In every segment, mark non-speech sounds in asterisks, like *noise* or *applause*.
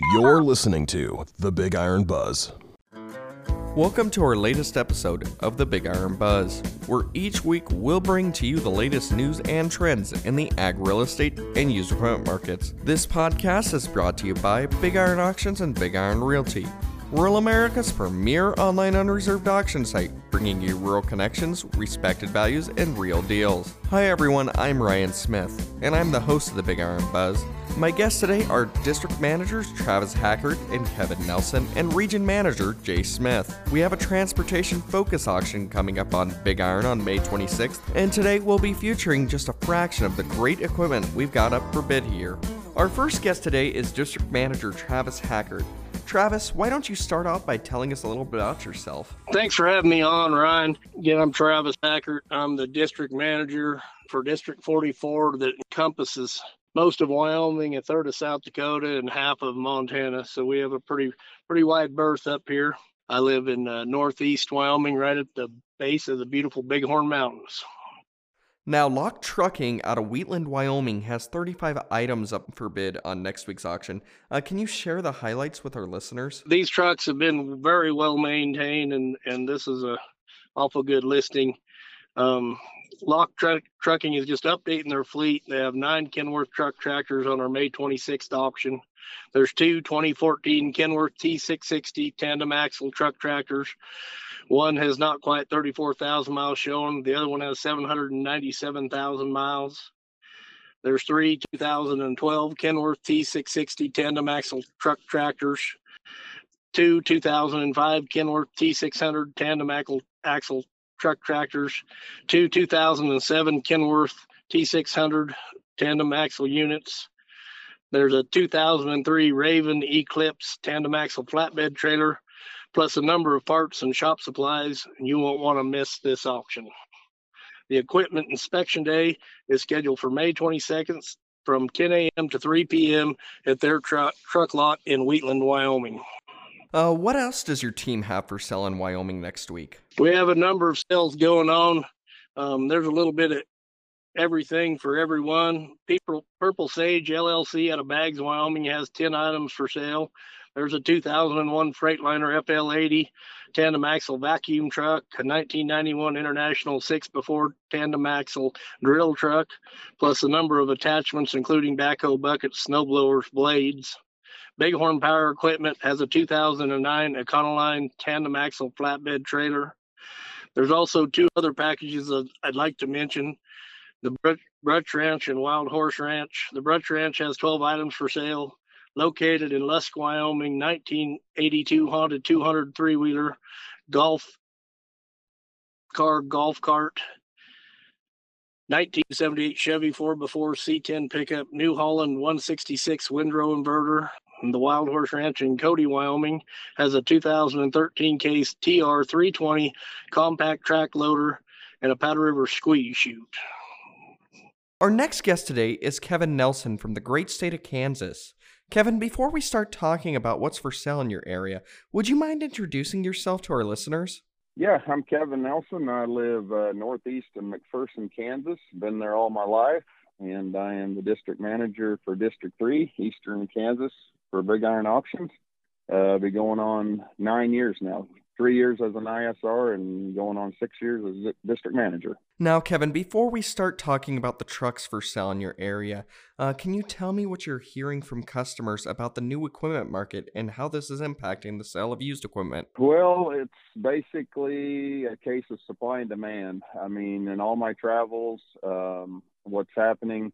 You're listening to The Big Iron Buzz. Welcome to our latest episode of the Big Iron Buzz, where each week we'll bring to you the latest news and trends in the ag real estate and used equipment markets. This podcast is brought to you by Big Iron Auctions and Big Iron Realty, rural America's premier online unreserved auction site, bringing you rural connections, respected values, and real deals. Hi everyone, I'm Ryan Smith, and I'm the host of the Big Iron Buzz. My guests today are District Managers Travis Hackert and Kevin Nelson, and Region Manager Jay Smith. We have a transportation focus auction coming up on Big Iron on May 26th, and today we'll be featuring just a fraction of the great equipment we've got up for bid here. Our first guest today is District Manager Travis Hackert. Travis, why don't you start off by telling us a little bit about yourself? Thanks for having me on, Ryan. Again, I'm Travis Hackert. I'm the district manager for District 44 that encompasses most of Wyoming, a third of South Dakota, and half of Montana. So we have a pretty pretty wide berth up here. I live in uh, northeast Wyoming, right at the base of the beautiful Bighorn Mountains. Now, Lock Trucking out of Wheatland, Wyoming has 35 items up for bid on next week's auction. Uh, can you share the highlights with our listeners? These trucks have been very well maintained, and and this is a awful good listing. Um, Lock Truck Trucking is just updating their fleet. They have nine Kenworth truck tractors on our May 26th auction. There's two 2014 Kenworth T660 tandem axle truck tractors. One has not quite 34,000 miles shown. The other one has 797,000 miles. There's three 2012 Kenworth T660 tandem axle truck tractors. Two 2005 Kenworth T600 tandem axle, axle truck tractors, two 2007 Kenworth T600 tandem axle units. There's a 2003 Raven Eclipse tandem axle flatbed trailer, plus a number of parts and shop supplies. You won't want to miss this auction. The equipment inspection day is scheduled for May 22nd from 10 a.m. to 3 p.m. at their truck truck lot in Wheatland, Wyoming. Uh, what else does your team have for sale in Wyoming next week? We have a number of sales going on. Um, there's a little bit of everything for everyone. People, Purple Sage LLC out of Baggs, Wyoming has 10 items for sale. There's a 2001 Freightliner FL80 tandem axle vacuum truck, a 1991 International 6 before tandem axle drill truck, plus a number of attachments, including backhoe buckets, snowblowers, blades. Bighorn Power Equipment has a 2009 Econoline tandem axle flatbed trailer. There's also two other packages that I'd like to mention. The Brutch Ranch and Wild Horse Ranch. The Brutch Ranch has 12 items for sale. Located in Lusk, Wyoming, 1982 Honda 203 wheeler golf car golf cart. 1978 Chevy 4x4 C10 pickup, New Holland 166 windrow inverter, the Wild Horse Ranch in Cody, Wyoming, has a 2013 case TR 320 compact track loader and a Powder River squeeze chute. Our next guest today is Kevin Nelson from the great state of Kansas. Kevin, before we start talking about what's for sale in your area, would you mind introducing yourself to our listeners? Yeah, I'm Kevin Nelson. I live uh, northeast of McPherson, Kansas. Been there all my life, and I am the district manager for District 3, Eastern Kansas, for Big Iron Auctions. Uh, be going on nine years now. Three years as an ISR and going on six years as district manager. Now, Kevin, before we start talking about the trucks for sale in your area, uh, can you tell me what you're hearing from customers about the new equipment market and how this is impacting the sale of used equipment? Well, it's basically a case of supply and demand. I mean, in all my travels, um, what's happening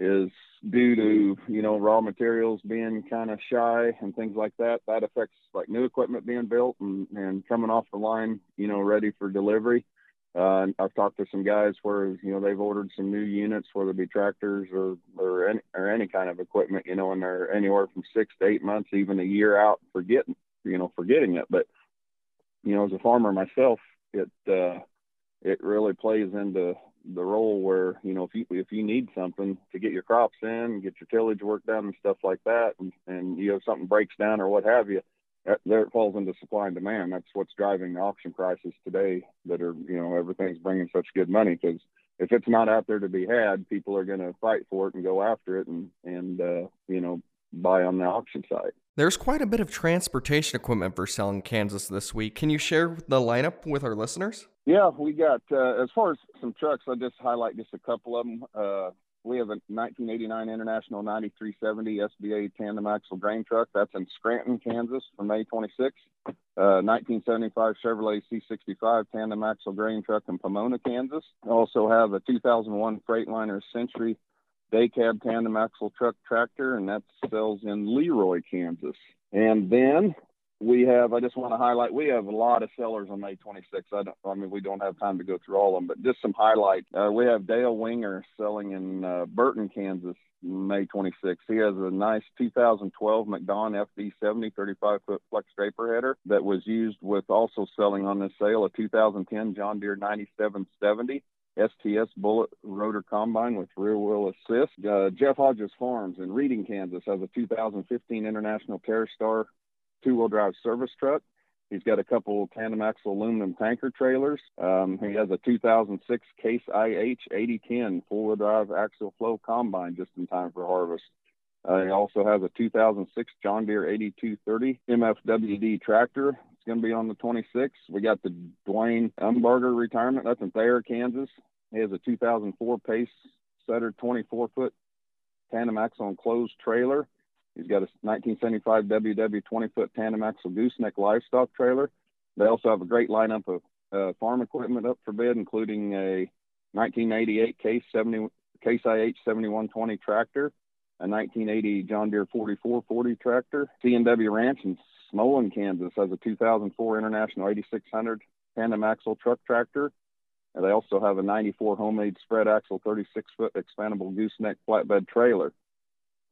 is due to you know raw materials being kind of shy and things like that that affects like new equipment being built and, and coming off the line you know ready for delivery uh, I've talked to some guys where you know they've ordered some new units, whether it be tractors or or any or any kind of equipment, you know, and they're anywhere from six to eight months, even a year out for getting you know for getting it. But you know, as a farmer myself, it uh, it really plays into the role where you know if you if you need something to get your crops in, get your tillage work done and stuff like that, and, and you know something breaks down or what have you, that, there it falls into supply and demand. That's what's driving the auction prices today. That are you know everything's bringing such good money because if it's not out there to be had, people are going to fight for it and go after it, and and uh, you know buy on the auction site. There's quite a bit of transportation equipment for sale in Kansas this week. Can you share the lineup with our listeners? Yeah, we got uh, as far as some trucks. I'll just highlight just a couple of them. Uh, we have a 1989 International 9370 SBA tandem axle grain truck. That's in Scranton, Kansas, for May 26th. Uh, 1975 Chevrolet C65 tandem axle grain truck in Pomona, Kansas. Also have a 2001 Freightliner Century day cab tandem axle truck tractor, and that sells in Leroy, Kansas. And then we have i just want to highlight we have a lot of sellers on may 26th i don't i mean we don't have time to go through all of them but just some highlights. Uh, we have dale winger selling in uh, Burrton kansas may 26th he has a nice 2012 MacDon fd 70 35 foot flex draper header that was used with also selling on this sale a 2010 john deere 9770 STS bullet rotor combine with rear wheel assist. Uh, Jeff Hodges Farms in Reading, Kansas has a 2015 International TerraStar two wheel drive service truck. He's got a couple tandem axle aluminum tanker trailers. Um, he has a 2006 Case IH 8010 four wheel drive axial flow combine just in time for harvest. Uh, he also has a 2006 John Deere 8230 MFWD tractor. It's going to be on the 26th. We got the Dwayne Umbarger retirement. That's in Thayer, Kansas. He has a 2004 Pace Setter 24 foot tandem axle enclosed trailer. He's got a 1975 WW 20 foot tandem axle gooseneck livestock trailer. They also have a great lineup of uh, farm equipment up for bid, including a 1988 Case 70 Case IH 7120 tractor, a 1980 John Deere 4440 tractor. C&W Ranch in Smolan, Kansas has a 2004 International 8600 tandem axle truck tractor. And they also have a 94 homemade spread axle 36 foot expandable gooseneck flatbed trailer.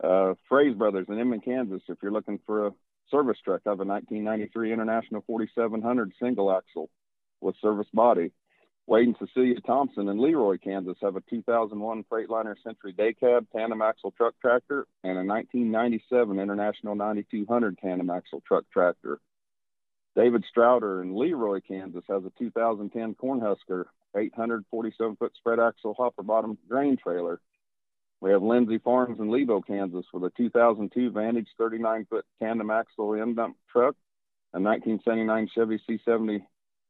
Uh, Fraze Brothers in Inman, Kansas, if you're looking for a service truck, have a 1993 International 4700 single axle with service body. Wade and Cecilia Thompson in Leroy, Kansas have a 2001 Freightliner Century Day Cab tandem axle truck tractor and a 1997 International 9200 tandem axle truck tractor. David Strouder in Leroy, Kansas has a 2010 Cornhusker 847 foot spread axle hopper bottom grain trailer we have Lindsay Farms in Lebo, Kansas, with a 2002 Vantage 39 foot tandem axle end dump truck, a 1979 Chevy C70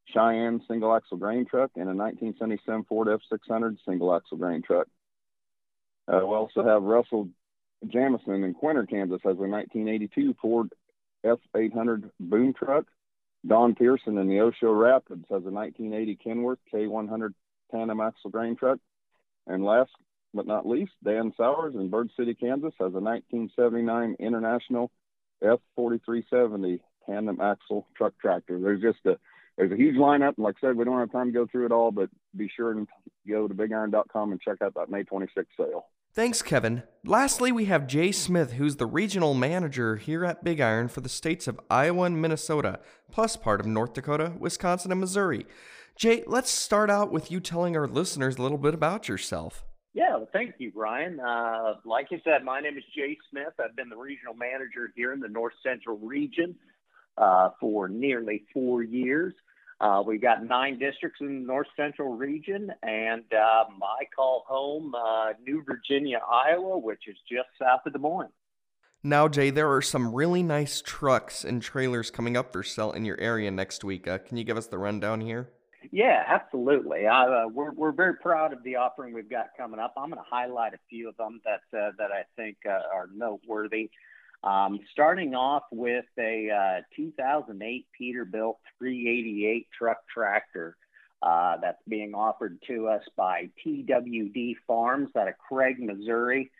Cheyenne single axle grain truck, and a 1977 Ford F600 single axle grain truck. Uh, we also have Russell Jamison in Quinter, Kansas, has a 1982 Ford F800 boom truck. Don Pearson in Neosho Rapids has a 1980 Kenworth K100 tandem axle grain truck. And last but not least, Dan Sowers in Bird City, Kansas, has a 1979 International F4370 tandem axle truck tractor. There's just a there's a huge lineup. Like I said, we don't have time to go through it all, but be sure and go to bigiron.com and check out that May 26th sale. Thanks, Kevin. Lastly, we have Jay Smith, who's the regional manager here at Big Iron for the states of Iowa and Minnesota, plus part of North Dakota, Wisconsin, and Missouri. Jay, let's start out with you telling our listeners a little bit about yourself. Yeah, well, thank you, Brian. Uh, like you said, my name is Jay Smith. I've been the regional manager here in the North Central region uh, for nearly four years. Uh, we've got nine districts in the North Central region, and um, I call home uh, New Virginia, Iowa, which is just south of Des Moines. Now, Jay, there are some really nice trucks and trailers coming up for sale in your area next week. Uh, can you give us the rundown here? Yeah, absolutely. Uh, we're we're very proud of the offering we've got coming up. I'm going to highlight a few of them that uh, that I think uh, are noteworthy. Um, starting off with a uh, 2008 Peterbilt 388 truck tractor uh, that's being offered to us by TWD Farms out of Craig, Missouri.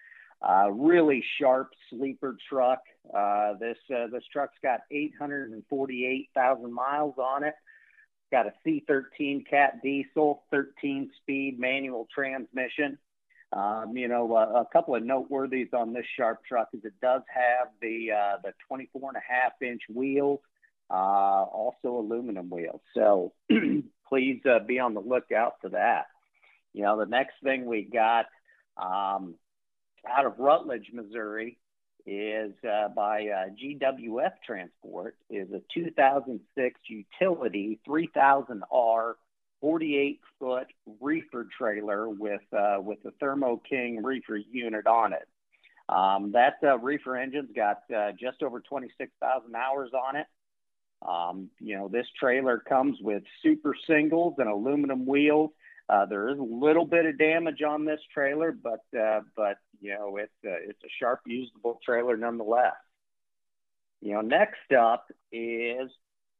Uh, really sharp sleeper truck. this this truck's got 848,000 miles on it. Got a C13 cat diesel, 13 speed manual transmission. Um, you know, a, a, couple of noteworthies on this sharp truck is it does have the uh, the 24 and a half inch wheels, uh, also aluminum wheels. So *clears throat* please uh, be on the lookout for that. You know, the next thing we got um, out of Rutledge, Missouri, is uh, by uh, GWF Transport is a 2006 utility 3000R 48 foot reefer trailer with uh, with a Thermo King reefer unit on it. Um, that uh, reefer engine's got uh, just over 26,000 hours on it. Um, you know, this trailer comes with super singles and aluminum wheels. Uh, there is a little bit of damage on this trailer, but uh, but you know it's uh, it's a sharp, usable trailer nonetheless. You know, next up is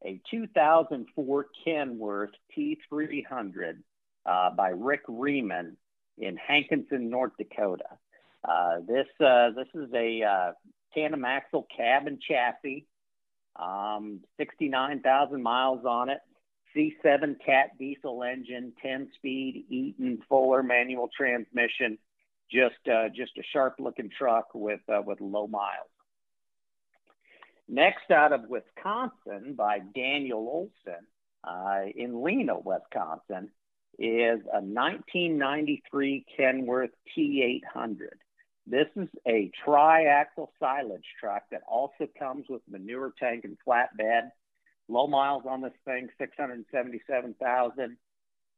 a 2004 Kenworth T300 uh, by Rick Riemann in Hankinson, North Dakota. Uh, this uh, this is a uh, tandem axle cab and chassis, um, 69,000 miles on it. C7 Cat diesel engine, 10 speed Eaton Fuller manual transmission. Just uh, just a sharp looking truck with with low miles. Next out of Wisconsin by Daniel Olson uh, in Lena, Wisconsin, is a 1993 Kenworth T800. This is a tri-axle silage truck that also comes with manure tank and flatbed. Low miles on this thing, 677,000.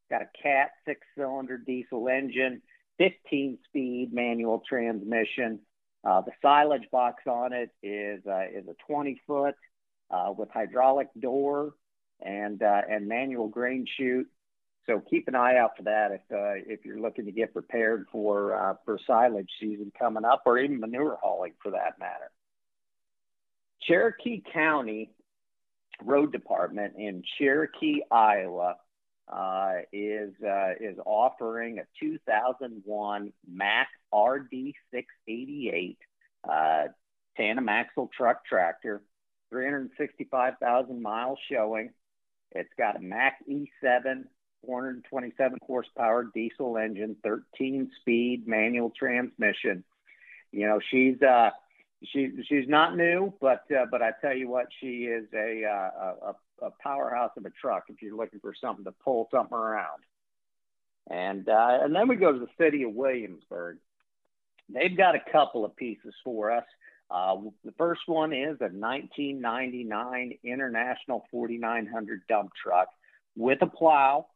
Got a Cat six-cylinder diesel engine, 15-speed manual transmission. Uh, the silage box on it is uh, is a 20 foot uh, with hydraulic door and uh, and manual grain chute. So keep an eye out for that if uh, if you're looking to get prepared for uh, for silage season coming up, or even manure hauling for that matter. Cherokee County Road Department in Cherokee, Iowa, uh, is uh, is offering a 2001 Mack RD688 uh, tandem axle truck tractor, 365,000 miles showing. It's got a Mack E7 427 horsepower diesel engine, 13 speed manual transmission. You know, she's uh she she's not new, but uh, but I tell you what, she is a, uh, a a powerhouse of a truck if you're looking for something to pull something around. And uh, and then we go to the city of Williamsburg. They've got a couple of pieces for us. Uh, the first one is a 1999 International 4900 dump truck with a plow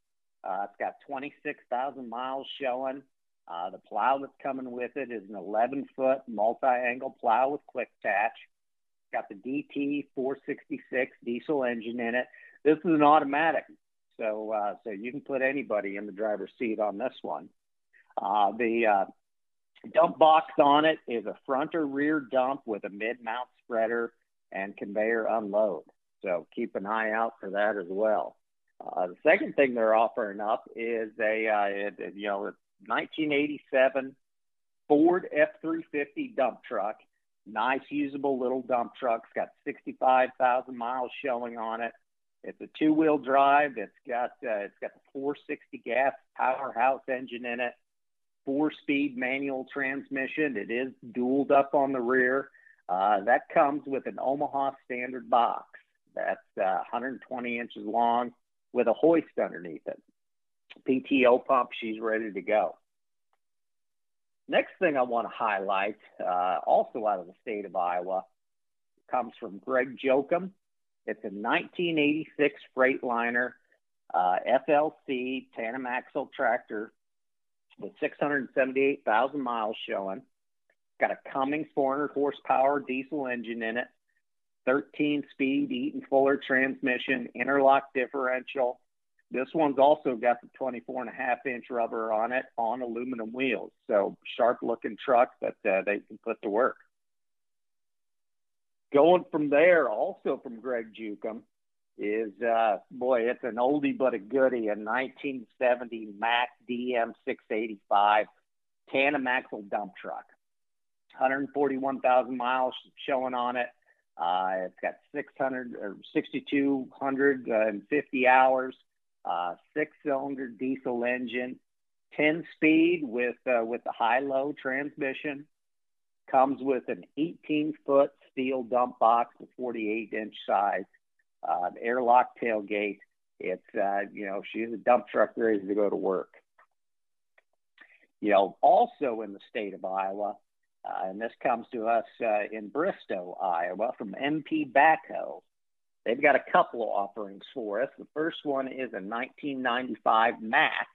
uh, it's got 26,000 miles showing. Uh, the plow that's coming with it is an 11 foot multi angle plow with quick attach. Got the DT 466 diesel engine in it. This is an automatic, so uh, so you can put anybody in the driver's seat on this one. Uh, the uh, dump box on it is a front or rear dump with a mid mount spreader and conveyor unload. So keep an eye out for that as well. Uh, the second thing they're offering up is a uh, you know 1987 Ford F350 dump truck. Nice, usable little dump truck. It's got 65,000 miles showing on it. It's a two-wheel drive. It's got uh, it's got the 460 gas powerhouse engine in it. Four-speed manual transmission. It is dualed up on the rear. Uh, that comes with an Omaha standard box. That's uh, 120 inches long with a hoist underneath it. PTO pump, she's ready to go. Next thing I want to highlight, uh, also out of the state of Iowa, comes from Greg Jokum. It's a 1986 Freightliner uh, FLC tandem axle tractor with 678,000 miles showing. Got a Cummins 400 horsepower diesel engine in it. 13 speed Eaton Fuller transmission, interlock differential. This one's also got the 24 and a half inch rubber on it on aluminum wheels. So sharp looking truck that uh, they can put to work. Going from there, also from Greg Jukum, is uh, boy, it's an oldie but a goodie, a 1970 Mack DM685 tandem axle dump truck. 141,000 miles showing on it. Uh, it's got 600 or 6,250 hours, uh, six-cylinder diesel engine, 10 speed with uh, with the high-low transmission. Comes with an 18-foot steel dump box with 48-inch size, uh, airlock tailgate. It's uh, you know she's a dump truck ready to go to work. You know, also in the state of Iowa, uh, and this comes to us uh, in Bristow, Iowa, from MP Backhoe. They've got a couple of offerings for us. The first one is a 1995 Mack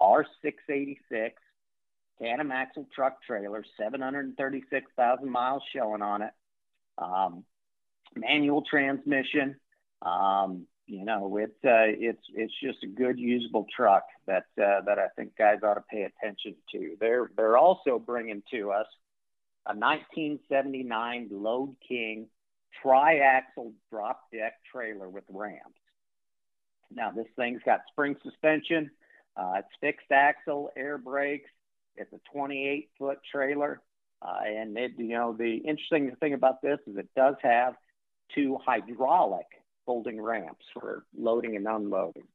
R686 tandem axle truck trailer, 736,000 miles showing on it. Um, manual transmission. Um, you know, it's uh, it's it's just a good usable truck that uh, that I think guys ought to pay attention to. They're they're also bringing to us a 1979 Load King tri-axle drop deck trailer with ramps. Now this thing's got spring suspension, uh, it's fixed axle, air brakes. It's a 28 foot trailer, uh, and it you know the interesting thing about this is it does have two hydraulic folding ramps for loading and unloading.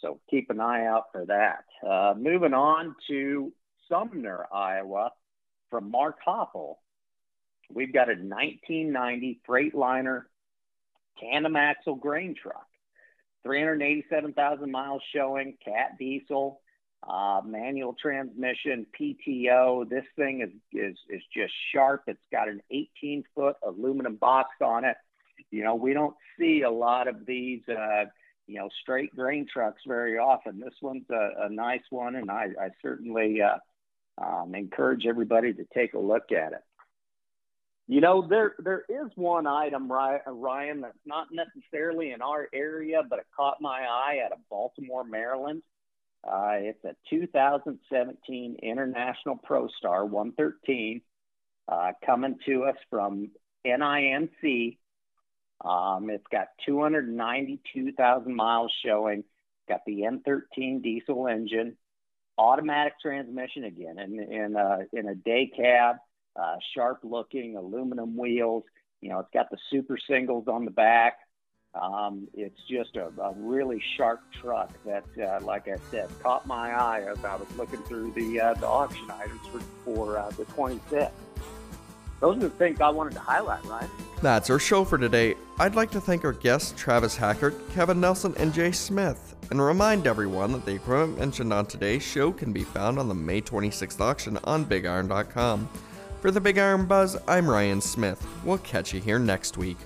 So keep an eye out for that. Uh, moving on to Sumner, Iowa, from Mark Hoppel. We've got a 1990 Freightliner tandem axle grain truck, 387,000 miles showing, cat diesel, uh, manual transmission, PTO. This thing is, is, is just sharp. It's got an 18 foot aluminum box on it you know, we don't see a lot of these, uh, you know, straight grain trucks very often. This one's a, a nice one, and I, I certainly uh, um, encourage everybody to take a look at it. You know, there there is one item, Ryan, that's not necessarily in our area, but it caught my eye out of Baltimore, Maryland. Uh, it's a 2017 International Pro Star 113 uh, coming to us from NIMC um, it's got 292,000 miles showing. Got the N13 diesel engine, automatic transmission again, in in a, in a day cab, uh, sharp looking aluminum wheels. You know, it's got the super singles on the back. Um, it's just a, a, really sharp truck that, uh, like I said, caught my eye as I was looking through the uh, the auction items for for uh, the 25th. Those are the things I wanted to highlight, Ryan. That's our show for today. I'd like to thank our guests Travis Hackert, Kevin Nelson, and Jay Smith, and remind everyone that the equipment mentioned on today's show can be found on the May 26th auction on BigIron.com. For the Big Iron Buzz, I'm Ryan Smith. We'll catch you here next week.